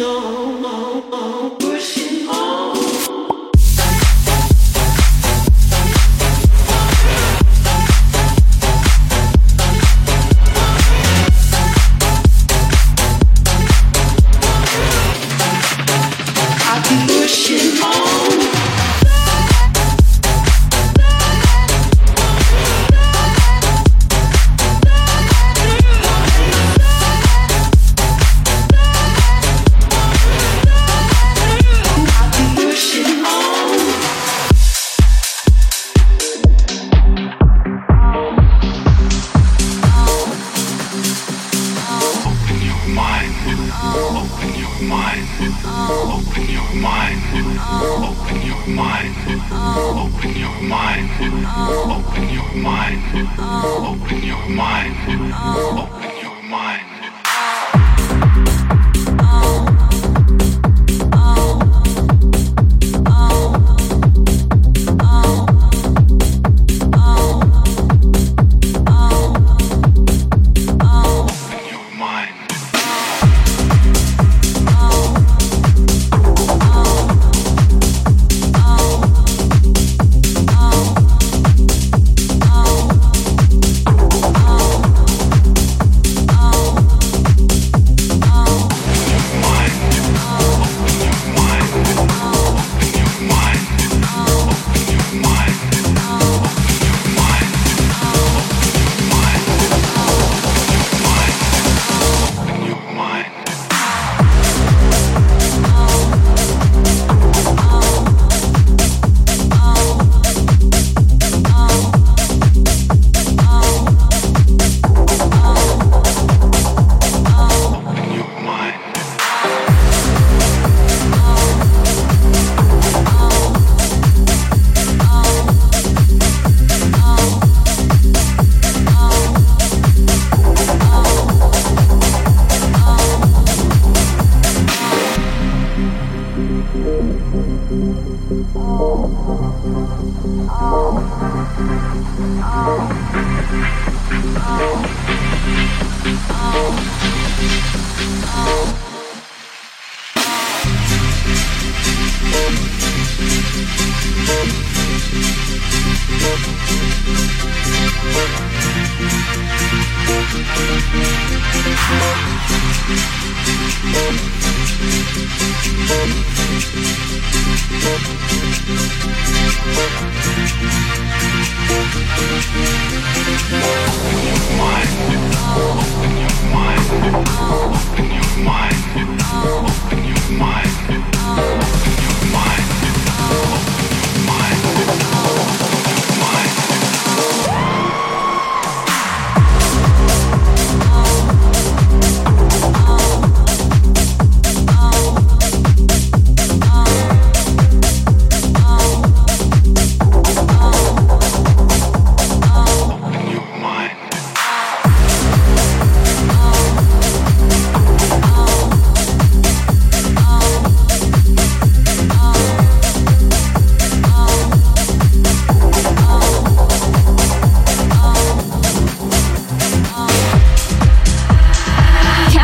no, no, no.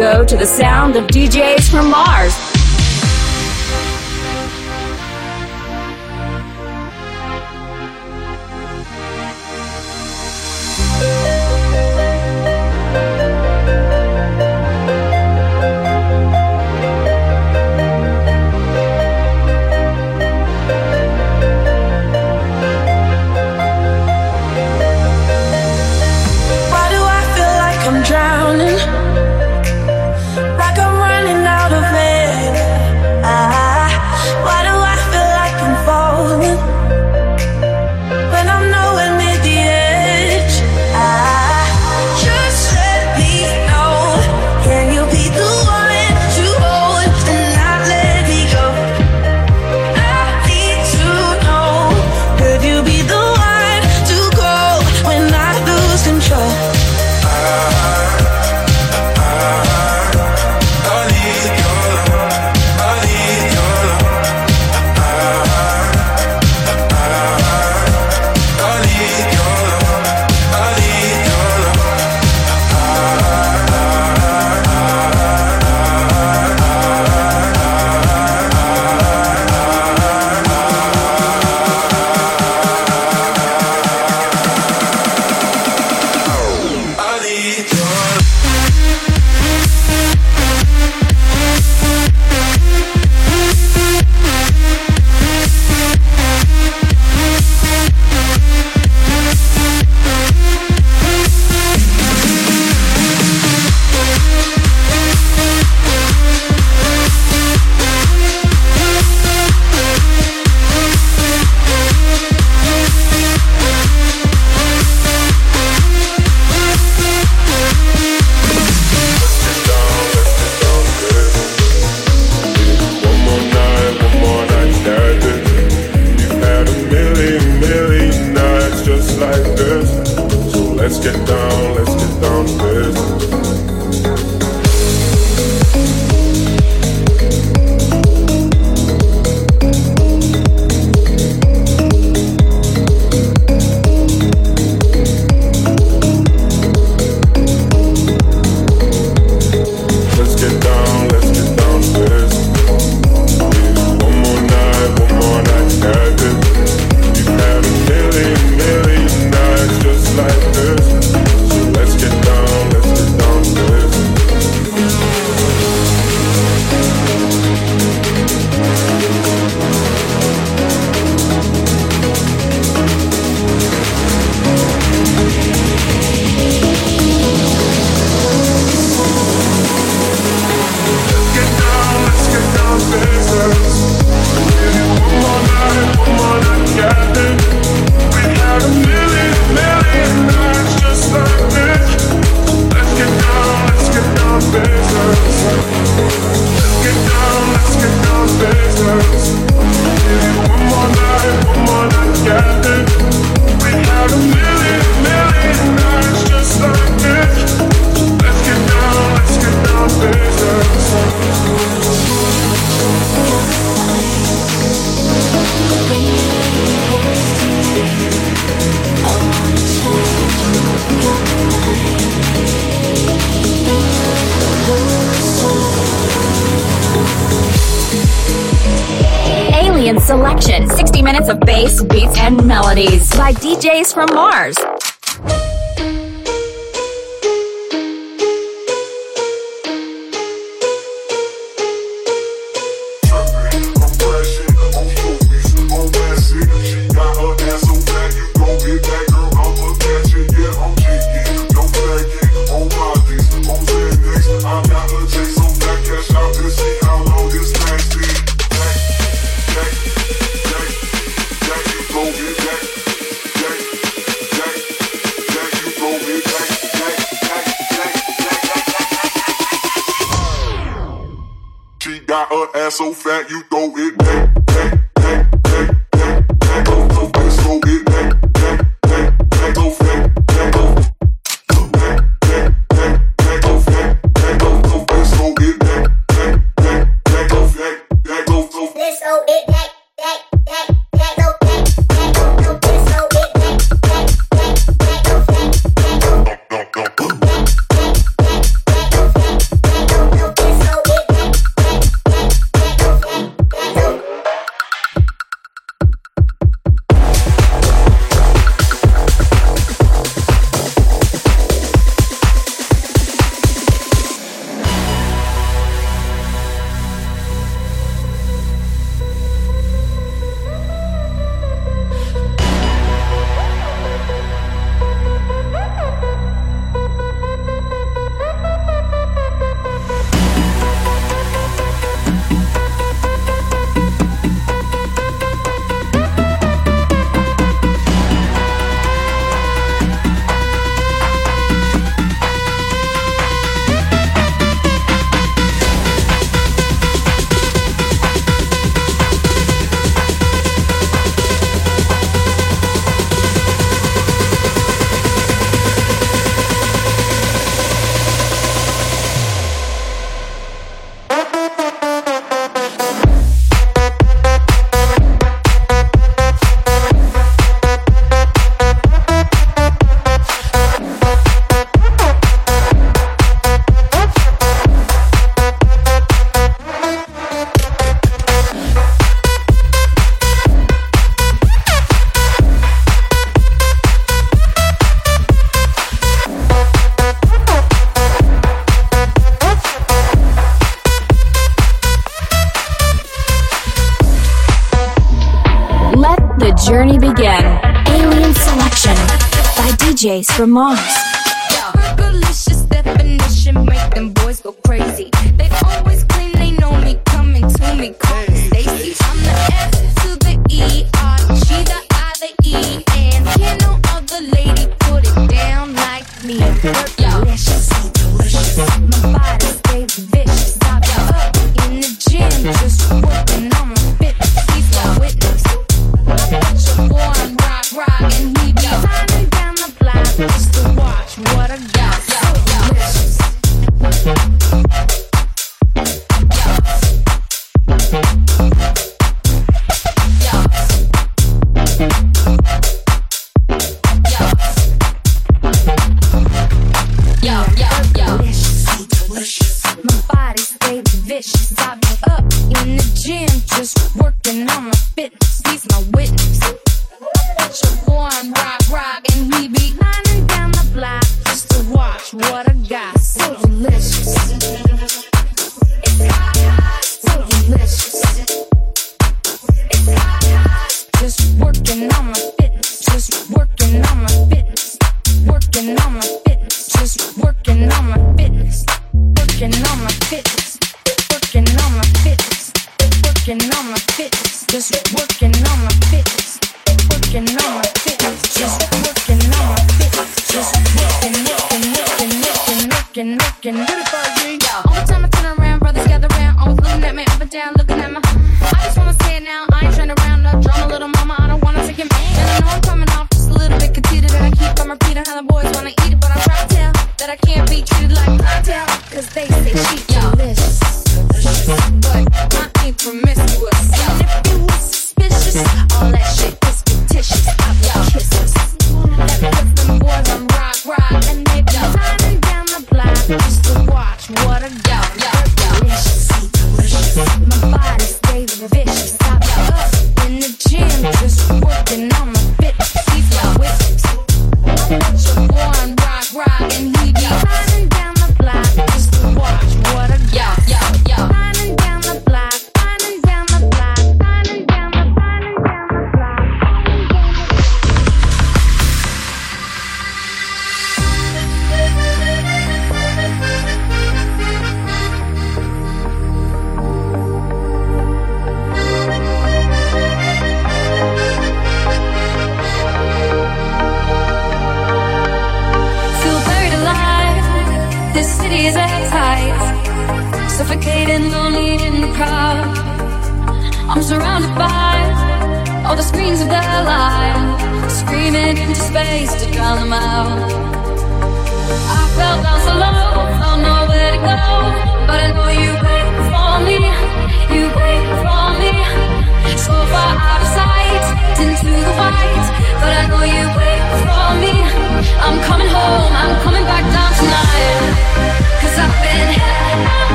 Go to the sound of DJs from Mars. Bass, beats, and melodies by DJs from Mars. DJs from Mars.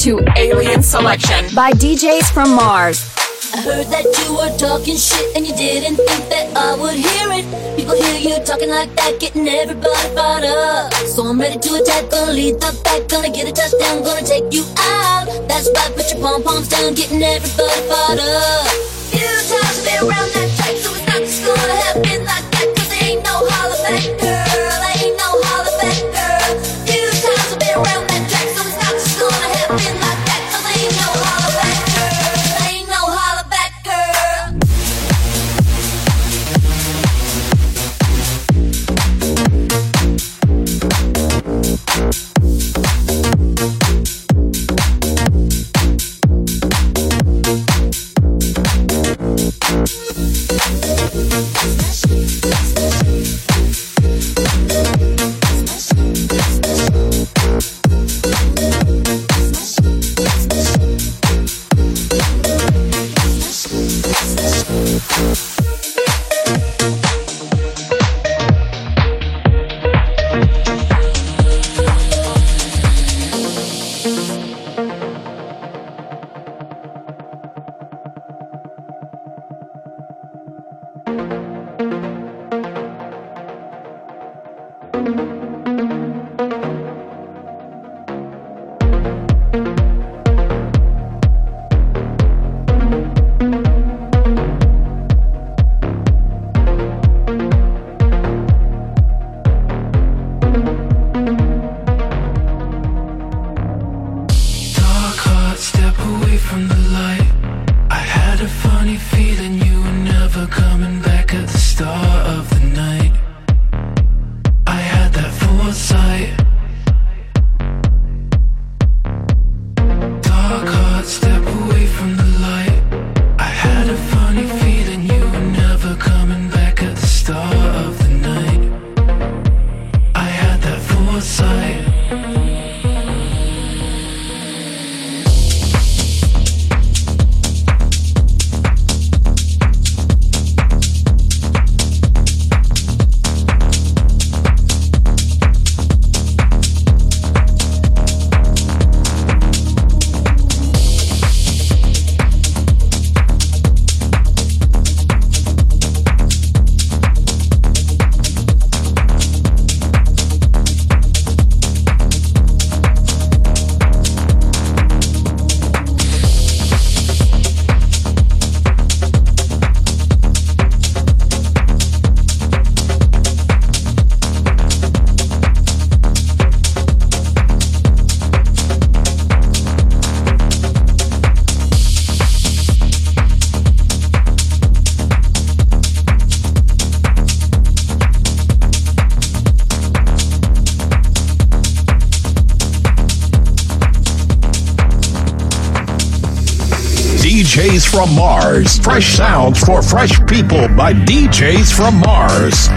To Alien Selection by DJs from Mars. I heard that you were talking shit and you didn't think that I would hear it. People hear you talking like that, getting everybody fired up. So I'm ready to attack, gonna lead the back, gonna get a touchdown, gonna take you out. That's right, put your pom poms down, getting everybody fired up. Few times I've been around that from Mars. Fresh sounds for fresh people by DJs from Mars.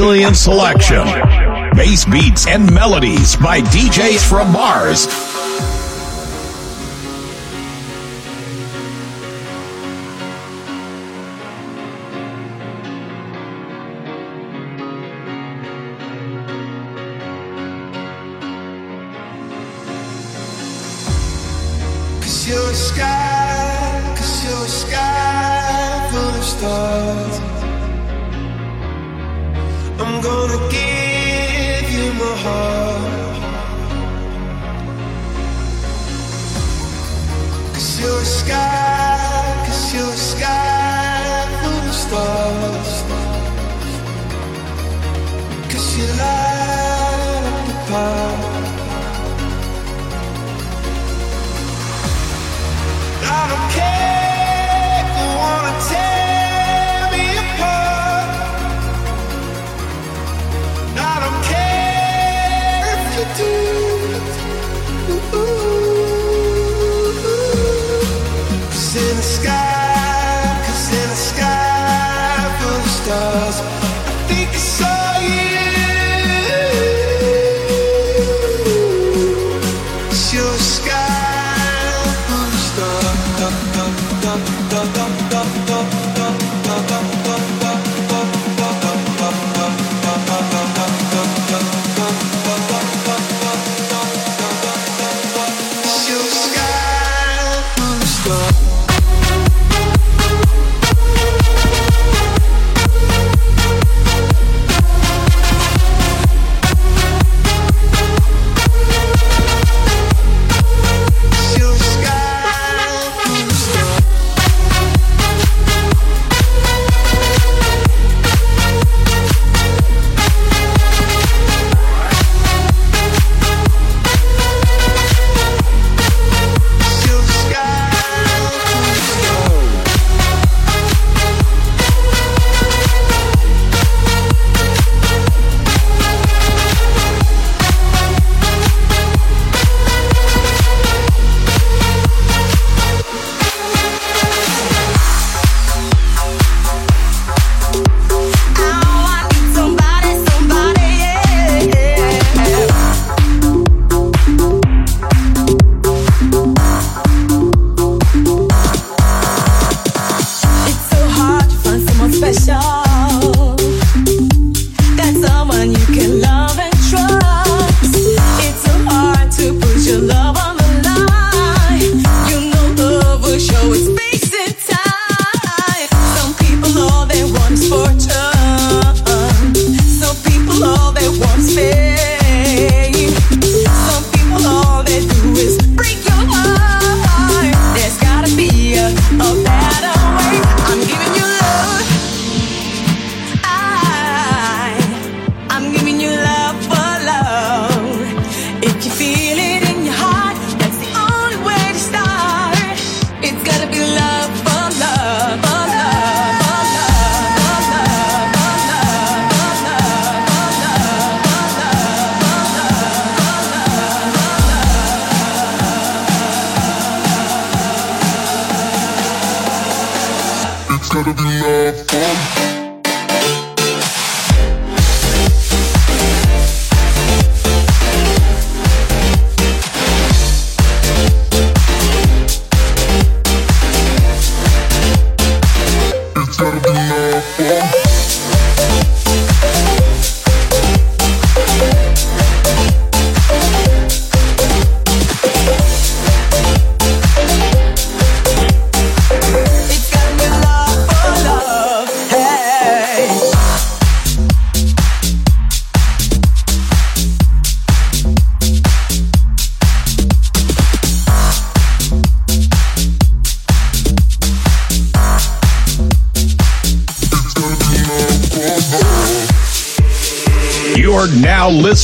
alien selection. Bass beats and melodies by DJs from Mars it's gotta be love.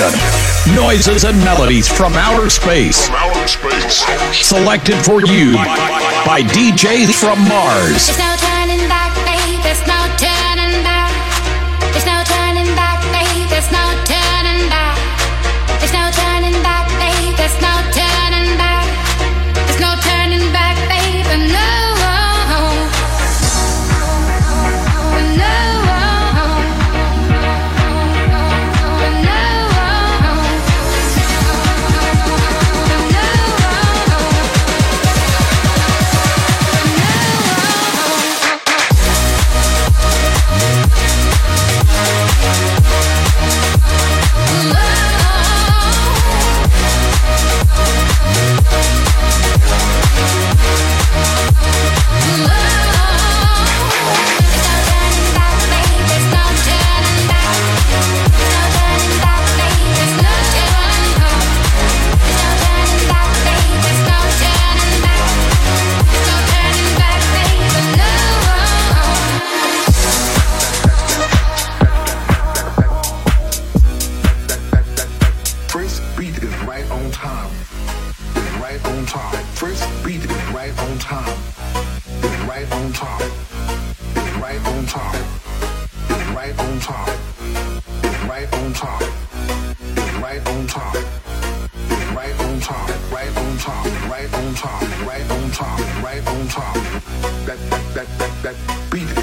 Selection. Noises and melodies from outer space. From outer space. Selected for you by DJs from Mars. Right on top. First beat is right on time. It's right on top. It's right on top. It's right on top. It's right on top. It's right on top. It's right on top. Right on top. Right on top. Right on top. Right on top. That that that that that beat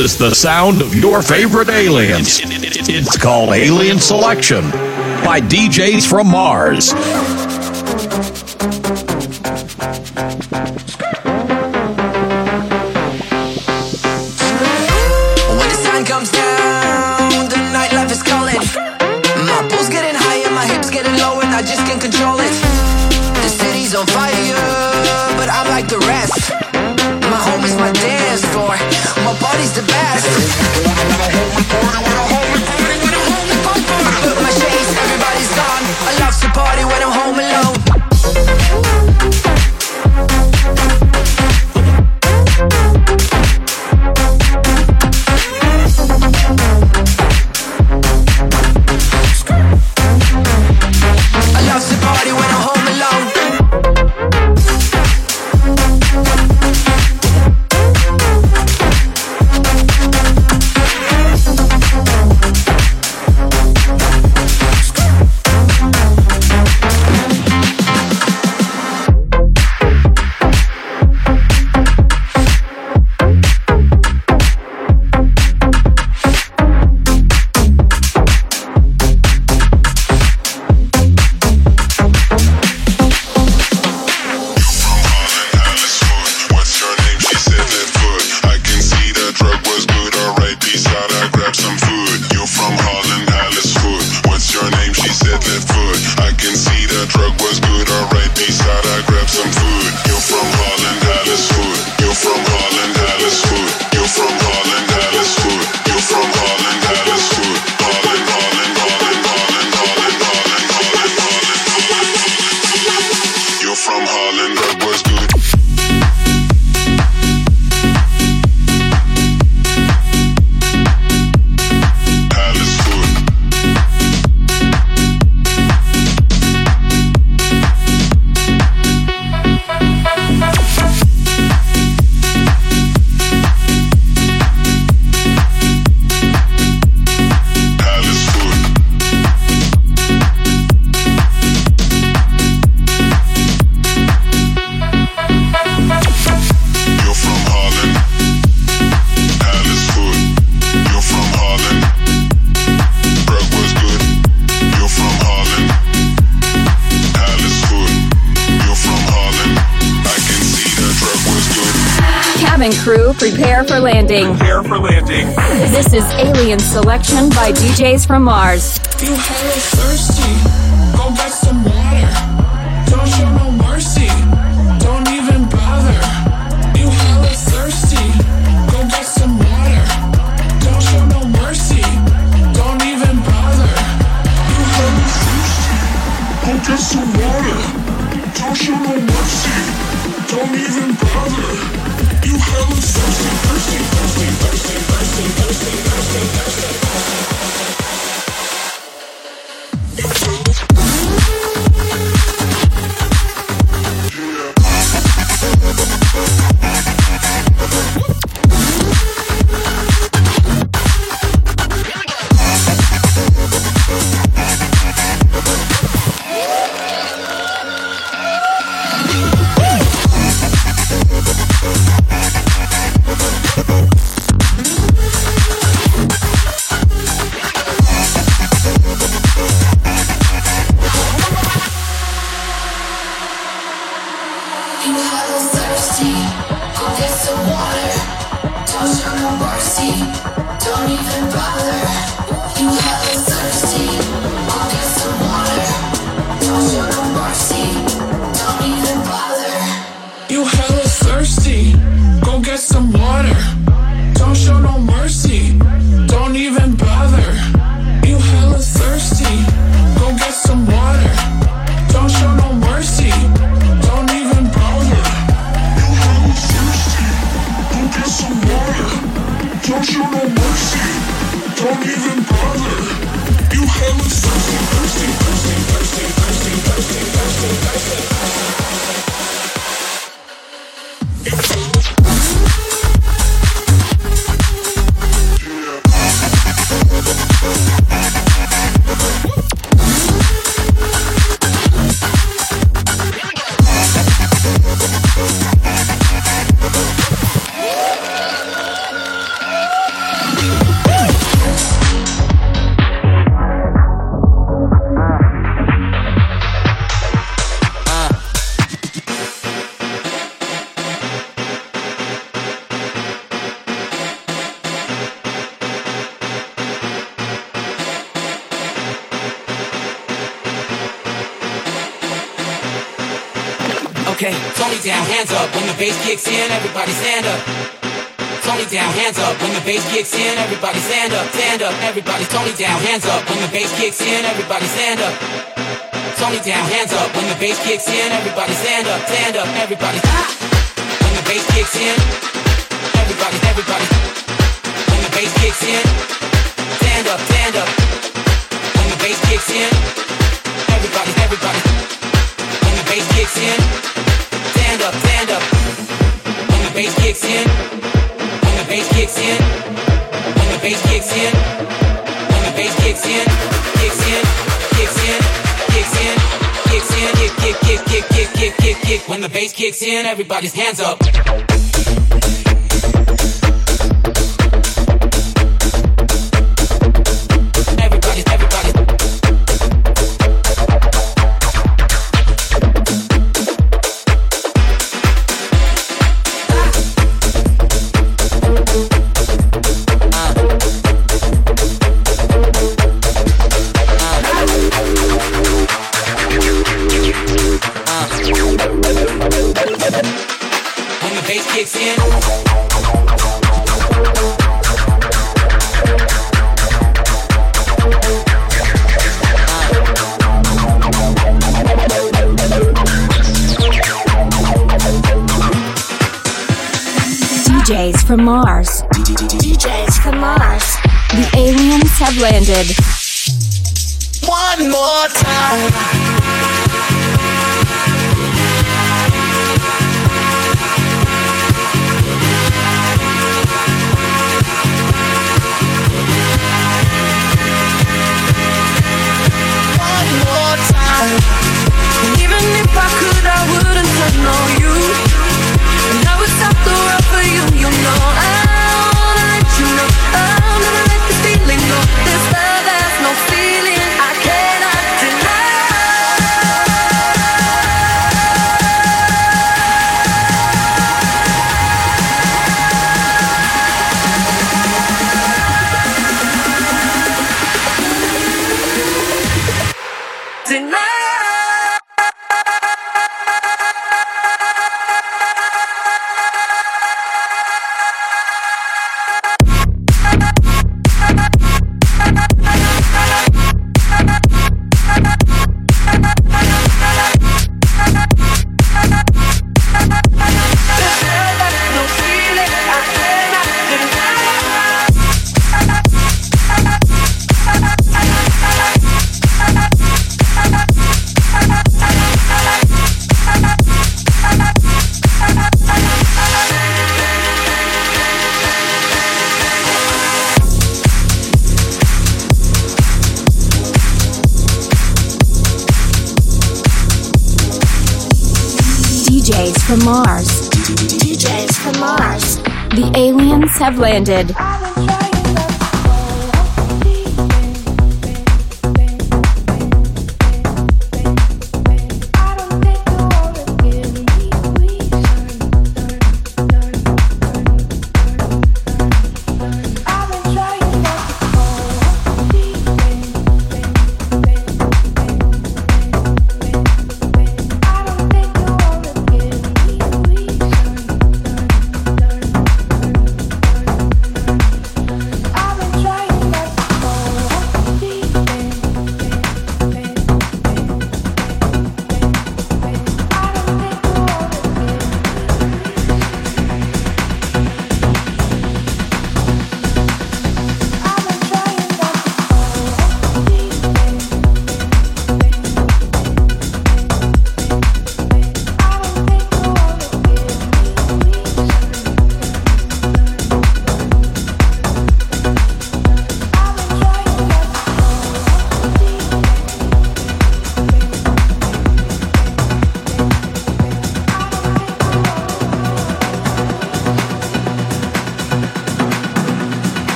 is the sound of your favorite aliens. It's called Alien Selection by DJs from Mars. selection by DJs from Mars. everybody. dancing, everybody's hands up. Mars. DJs from Mars. The aliens have landed. One more time. landed.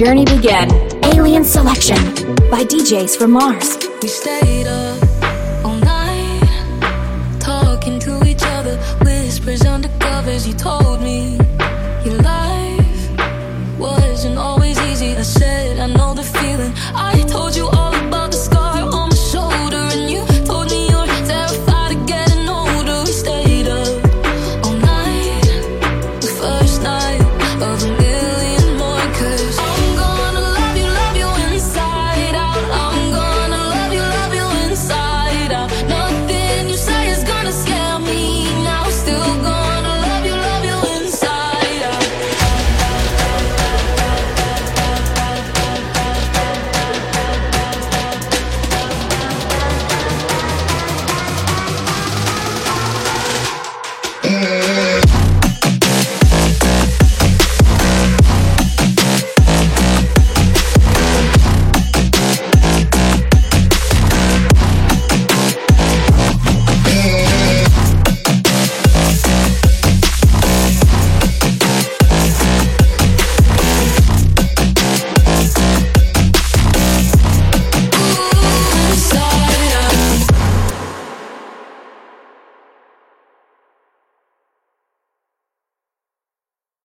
Journey begin. Alien Selection by DJs from Mars. We stayed up all night, talking to each other, whispers under covers. You told me